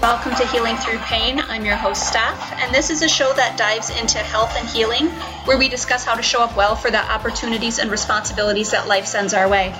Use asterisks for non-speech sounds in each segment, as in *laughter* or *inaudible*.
Welcome to Healing Through Pain. I'm your host, Steph, and this is a show that dives into health and healing, where we discuss how to show up well for the opportunities and responsibilities that life sends our way.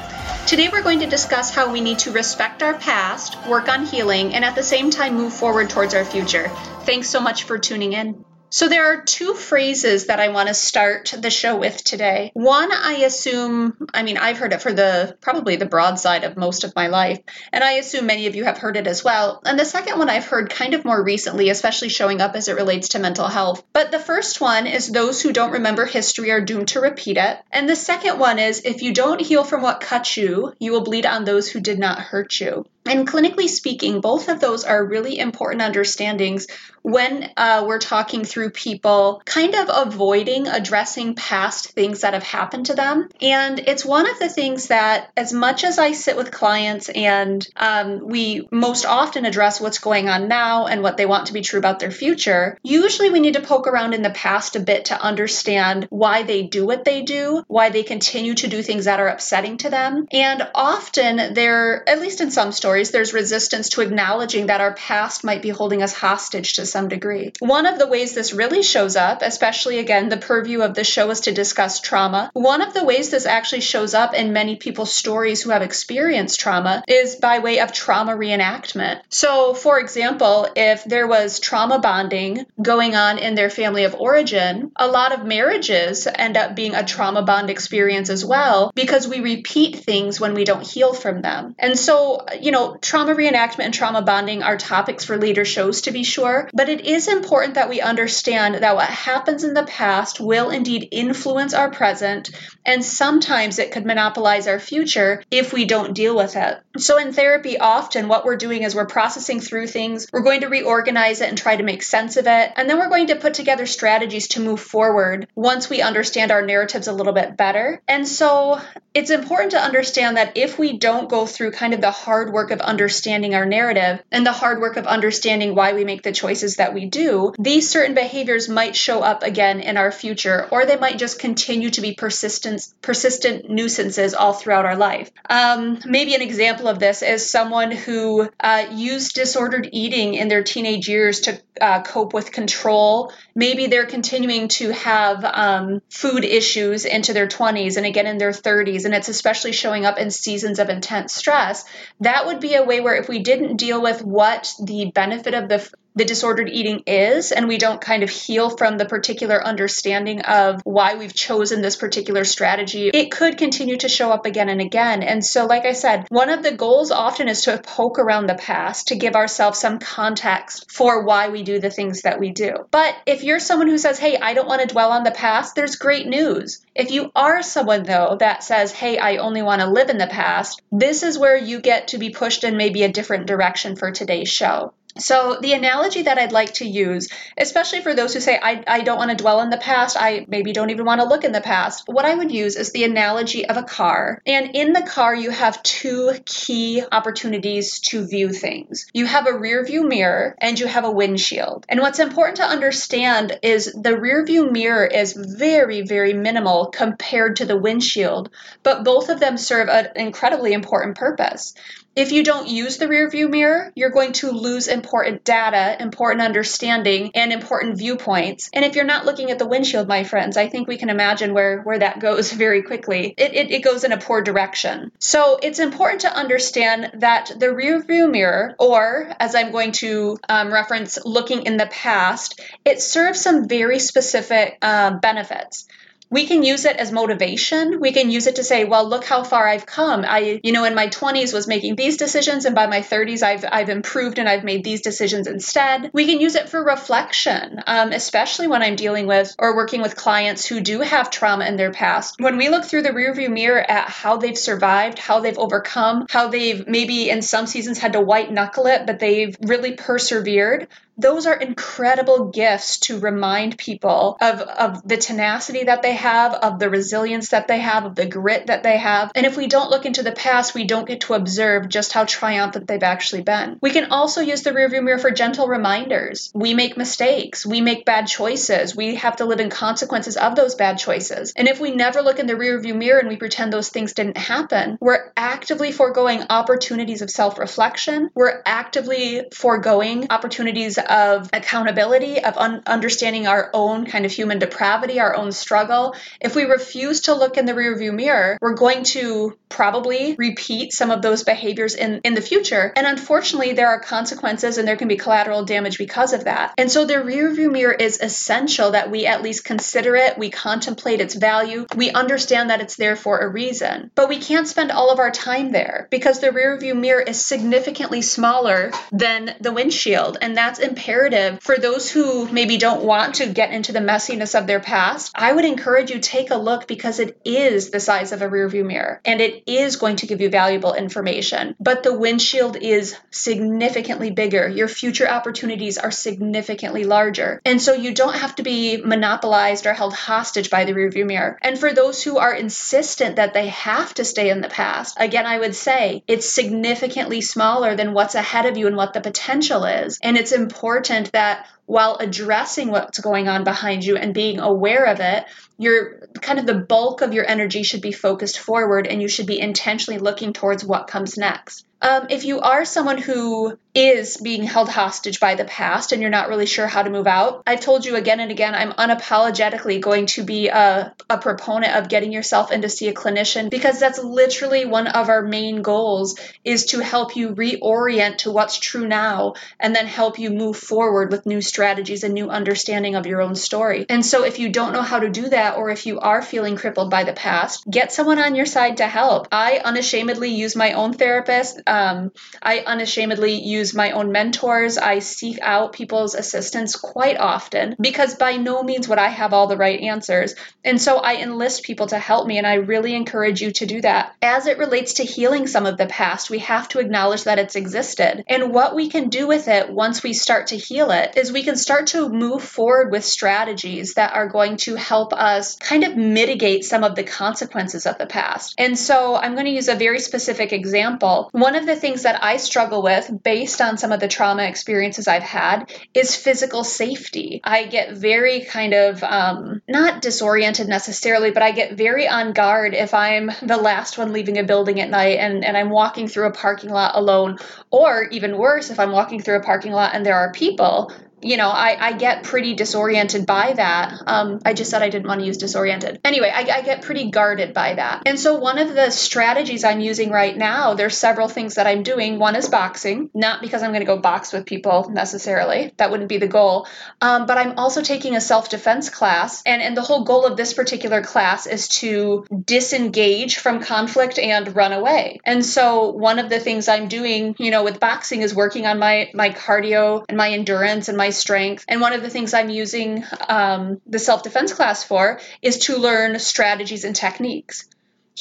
Today, we're going to discuss how we need to respect our past, work on healing, and at the same time move forward towards our future. Thanks so much for tuning in. So, there are two phrases that I want to start the show with today. One, I assume, I mean, I've heard it for the probably the broadside of most of my life, and I assume many of you have heard it as well. And the second one I've heard kind of more recently, especially showing up as it relates to mental health. But the first one is those who don't remember history are doomed to repeat it. And the second one is if you don't heal from what cut you, you will bleed on those who did not hurt you. And clinically speaking, both of those are really important understandings when uh, we're talking through people kind of avoiding addressing past things that have happened to them. And it's one of the things that, as much as I sit with clients and um, we most often address what's going on now and what they want to be true about their future, usually we need to poke around in the past a bit to understand why they do what they do, why they continue to do things that are upsetting to them. And often they're, at least in some stories, stories, there's resistance to acknowledging that our past might be holding us hostage to some degree. One of the ways this really shows up, especially again, the purview of the show is to discuss trauma. One of the ways this actually shows up in many people's stories who have experienced trauma is by way of trauma reenactment. So, for example, if there was trauma bonding going on in their family of origin, a lot of marriages end up being a trauma bond experience as well because we repeat things when we don't heal from them. And so, you know, trauma reenactment and trauma bonding are topics for later shows to be sure, but it is important that we understand that what happens in the past will indeed influence our present, and sometimes it could monopolize our future if we don't deal with it. So, in therapy, often what we're doing is we're processing through things, we're going to reorganize it and try to make sense of it, and then we're going to put together strategies to move forward once we understand our narratives a little bit better. And so, it's important to understand that if we don't go through kind of the hard work of of understanding our narrative and the hard work of understanding why we make the choices that we do, these certain behaviors might show up again in our future, or they might just continue to be persistent, persistent nuisances all throughout our life. Um, maybe an example of this is someone who uh, used disordered eating in their teenage years to uh, cope with control. Maybe they're continuing to have um, food issues into their 20s and again in their 30s, and it's especially showing up in seasons of intense stress. That would be a way where if we didn't deal with what the benefit of the the disordered eating is and we don't kind of heal from the particular understanding of why we've chosen this particular strategy, it could continue to show up again and again. And so, like I said, one of the goals often is to poke around the past to give ourselves some context for why we do the things that we do. But if you're someone who says, hey, I don't want to dwell on the past, there's great news. If you are someone, though, that says, hey, I only want to live in the past, this is where you get to be pushed in maybe a different direction for today's show. So, the analogy that I'd like to use, especially for those who say, I, I don't want to dwell in the past, I maybe don't even want to look in the past, what I would use is the analogy of a car. And in the car, you have two key opportunities to view things you have a rear view mirror and you have a windshield. And what's important to understand is the rear view mirror is very, very minimal compared to the windshield, but both of them serve an incredibly important purpose. If you don't use the rear view mirror, you're going to lose important data, important understanding, and important viewpoints. And if you're not looking at the windshield, my friends, I think we can imagine where, where that goes *laughs* very quickly. It, it, it goes in a poor direction. So it's important to understand that the rear view mirror, or as I'm going to um, reference looking in the past, it serves some very specific uh, benefits we can use it as motivation. We can use it to say, well, look how far I've come. I, you know, in my 20s was making these decisions and by my 30s I've I've improved and I've made these decisions instead. We can use it for reflection, um, especially when I'm dealing with or working with clients who do have trauma in their past. When we look through the rearview mirror at how they've survived, how they've overcome, how they've maybe in some seasons had to white knuckle it, but they've really persevered those are incredible gifts to remind people of, of the tenacity that they have, of the resilience that they have, of the grit that they have. And if we don't look into the past, we don't get to observe just how triumphant they've actually been. We can also use the rearview mirror for gentle reminders. We make mistakes, we make bad choices, we have to live in consequences of those bad choices. And if we never look in the rearview mirror and we pretend those things didn't happen, we're actively foregoing opportunities of self reflection. We're actively foregoing opportunities of accountability, of un- understanding our own kind of human depravity, our own struggle. If we refuse to look in the rearview mirror, we're going to probably repeat some of those behaviors in, in the future. And unfortunately, there are consequences and there can be collateral damage because of that. And so the rearview mirror is essential that we at least consider it, we contemplate its value, we understand that it's there for a reason. But we can't spend all of our time there because the rearview mirror is significantly smaller than the windshield. And that's imperative for those who maybe don't want to get into the messiness of their past. I would encourage you take a look because it is the size of a rearview mirror and it is going to give you valuable information. But the windshield is significantly bigger. Your future opportunities are significantly larger. And so you don't have to be monopolized or held hostage by the rearview mirror. And for those who are insistent that they have to stay in the past, again, I would say it's significantly smaller than what's ahead of you and what the potential is. And it's important that while addressing what's going on behind you and being aware of it, your kind of the bulk of your energy should be focused forward and you should be intentionally looking towards what comes next. Um, if you are someone who is being held hostage by the past and you're not really sure how to move out, I've told you again and again, I'm unapologetically going to be a, a proponent of getting yourself in to see a clinician because that's literally one of our main goals is to help you reorient to what's true now and then help you move forward with new strategies and new understanding of your own story. And so if you don't know how to do that or if you are feeling crippled by the past, get someone on your side to help. I unashamedly use my own therapist um, I unashamedly use my own mentors. I seek out people's assistance quite often because by no means would I have all the right answers. And so I enlist people to help me, and I really encourage you to do that. As it relates to healing some of the past, we have to acknowledge that it's existed. And what we can do with it once we start to heal it is we can start to move forward with strategies that are going to help us kind of mitigate some of the consequences of the past. And so I'm going to use a very specific example. One of the things that I struggle with based on some of the trauma experiences I've had is physical safety. I get very kind of um, not disoriented necessarily, but I get very on guard if I'm the last one leaving a building at night and, and I'm walking through a parking lot alone, or even worse, if I'm walking through a parking lot and there are people you know, I, I get pretty disoriented by that. Um, I just said I didn't want to use disoriented. Anyway, I, I get pretty guarded by that. And so, one of the strategies I'm using right now, there's several things that I'm doing. One is boxing, not because I'm going to go box with people necessarily, that wouldn't be the goal. Um, but I'm also taking a self defense class. And, and the whole goal of this particular class is to disengage from conflict and run away. And so, one of the things I'm doing, you know, with boxing is working on my, my cardio and my endurance and my my strength. And one of the things I'm using um, the self defense class for is to learn strategies and techniques.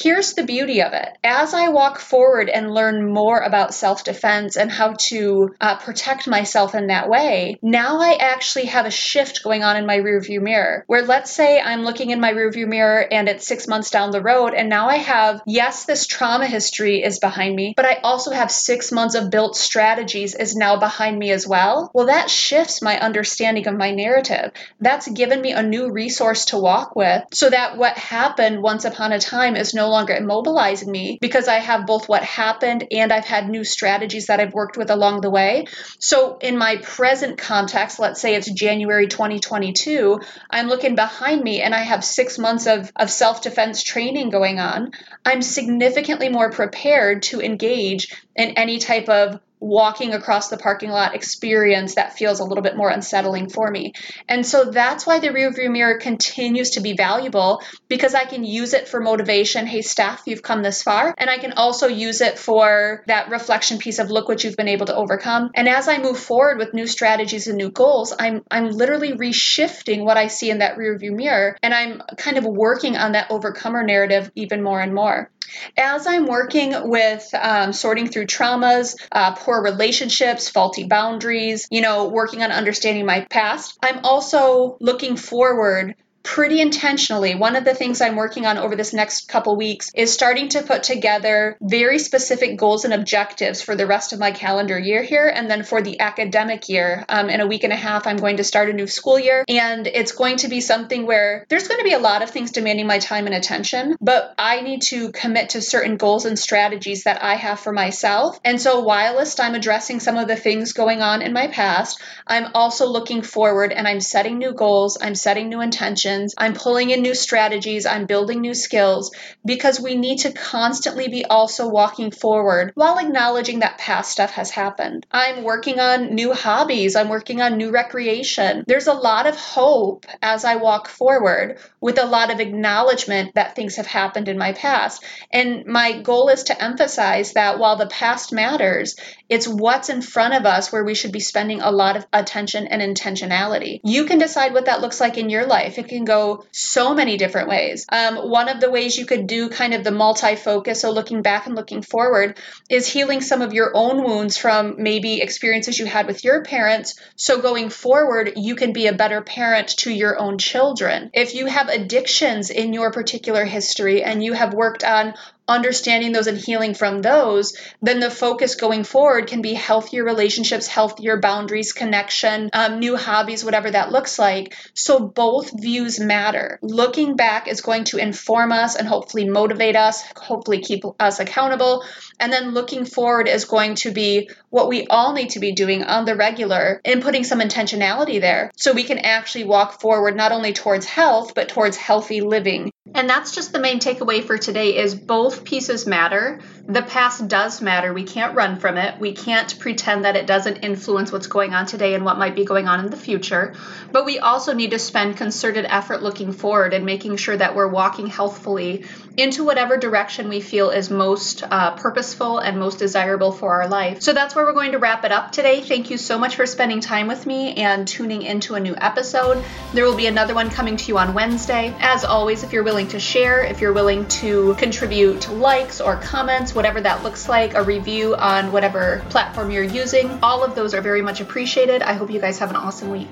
Here's the beauty of it. As I walk forward and learn more about self defense and how to uh, protect myself in that way, now I actually have a shift going on in my rearview mirror. Where let's say I'm looking in my rearview mirror and it's six months down the road, and now I have, yes, this trauma history is behind me, but I also have six months of built strategies is now behind me as well. Well, that shifts my understanding of my narrative. That's given me a new resource to walk with so that what happened once upon a time is no longer immobilizing me because I have both what happened and I've had new strategies that I've worked with along the way. So, in my present context, let's say it's January 2022, I'm looking behind me and I have six months of, of self defense training going on. I'm significantly more prepared to engage in any type of walking across the parking lot experience that feels a little bit more unsettling for me. And so that's why the rearview mirror continues to be valuable because I can use it for motivation. Hey, Steph, you've come this far. And I can also use it for that reflection piece of look what you've been able to overcome. And as I move forward with new strategies and new goals, I'm I'm literally reshifting what I see in that rearview mirror and I'm kind of working on that overcomer narrative even more and more. As I'm working with um, sorting through traumas, uh, poor relationships, faulty boundaries, you know, working on understanding my past, I'm also looking forward pretty intentionally. One of the things I'm working on over this next couple weeks is starting to put together very specific goals and objectives for the rest of my calendar year here. And then for the academic year, um, in a week and a half, I'm going to start a new school year. And it's going to be something where there's going to be a lot of things demanding my time and attention, but I need to commit to certain goals and strategies that I have for myself. And so, whilst I'm addressing some of the things going on in my past, I'm also looking forward and I'm setting new goals, I'm setting new intentions I'm pulling in new strategies, I'm building new skills because we need to constantly be also walking forward while acknowledging that past stuff has happened. I'm working on new hobbies, I'm working on new recreation. There's a lot of hope as I walk forward with a lot of acknowledgement that things have happened in my past. And my goal is to emphasize that while the past matters, it's what's in front of us where we should be spending a lot of attention and intentionality. You can decide what that looks like in your life. It can go so many different ways. Um, one of the ways you could do kind of the multi focus, so looking back and looking forward, is healing some of your own wounds from maybe experiences you had with your parents. So going forward, you can be a better parent to your own children. If you have addictions in your particular history and you have worked on understanding those and healing from those, then the focus going forward can be healthier relationships, healthier boundaries, connection, um, new hobbies, whatever that looks like. So both views matter. Looking back is going to inform us and hopefully motivate us, hopefully keep us accountable. And then looking forward is going to be what we all need to be doing on the regular and putting some intentionality there so we can actually walk forward not only towards health, but towards healthy living. And that's just the main takeaway for today is both pieces matter. The past does matter. We can't run from it. We can't pretend that it doesn't influence what's going on today and what might be going on in the future. But we also need to spend concerted effort looking forward and making sure that we're walking healthfully into whatever direction we feel is most uh, purposeful and most desirable for our life. So that's where we're going to wrap it up today. Thank you so much for spending time with me and tuning into a new episode. There will be another one coming to you on Wednesday. As always, if you're willing to share, if you're willing to contribute likes or comments, whatever that looks like, a review on whatever platform you're using, all of those are very much appreciated. I hope you guys have an awesome week.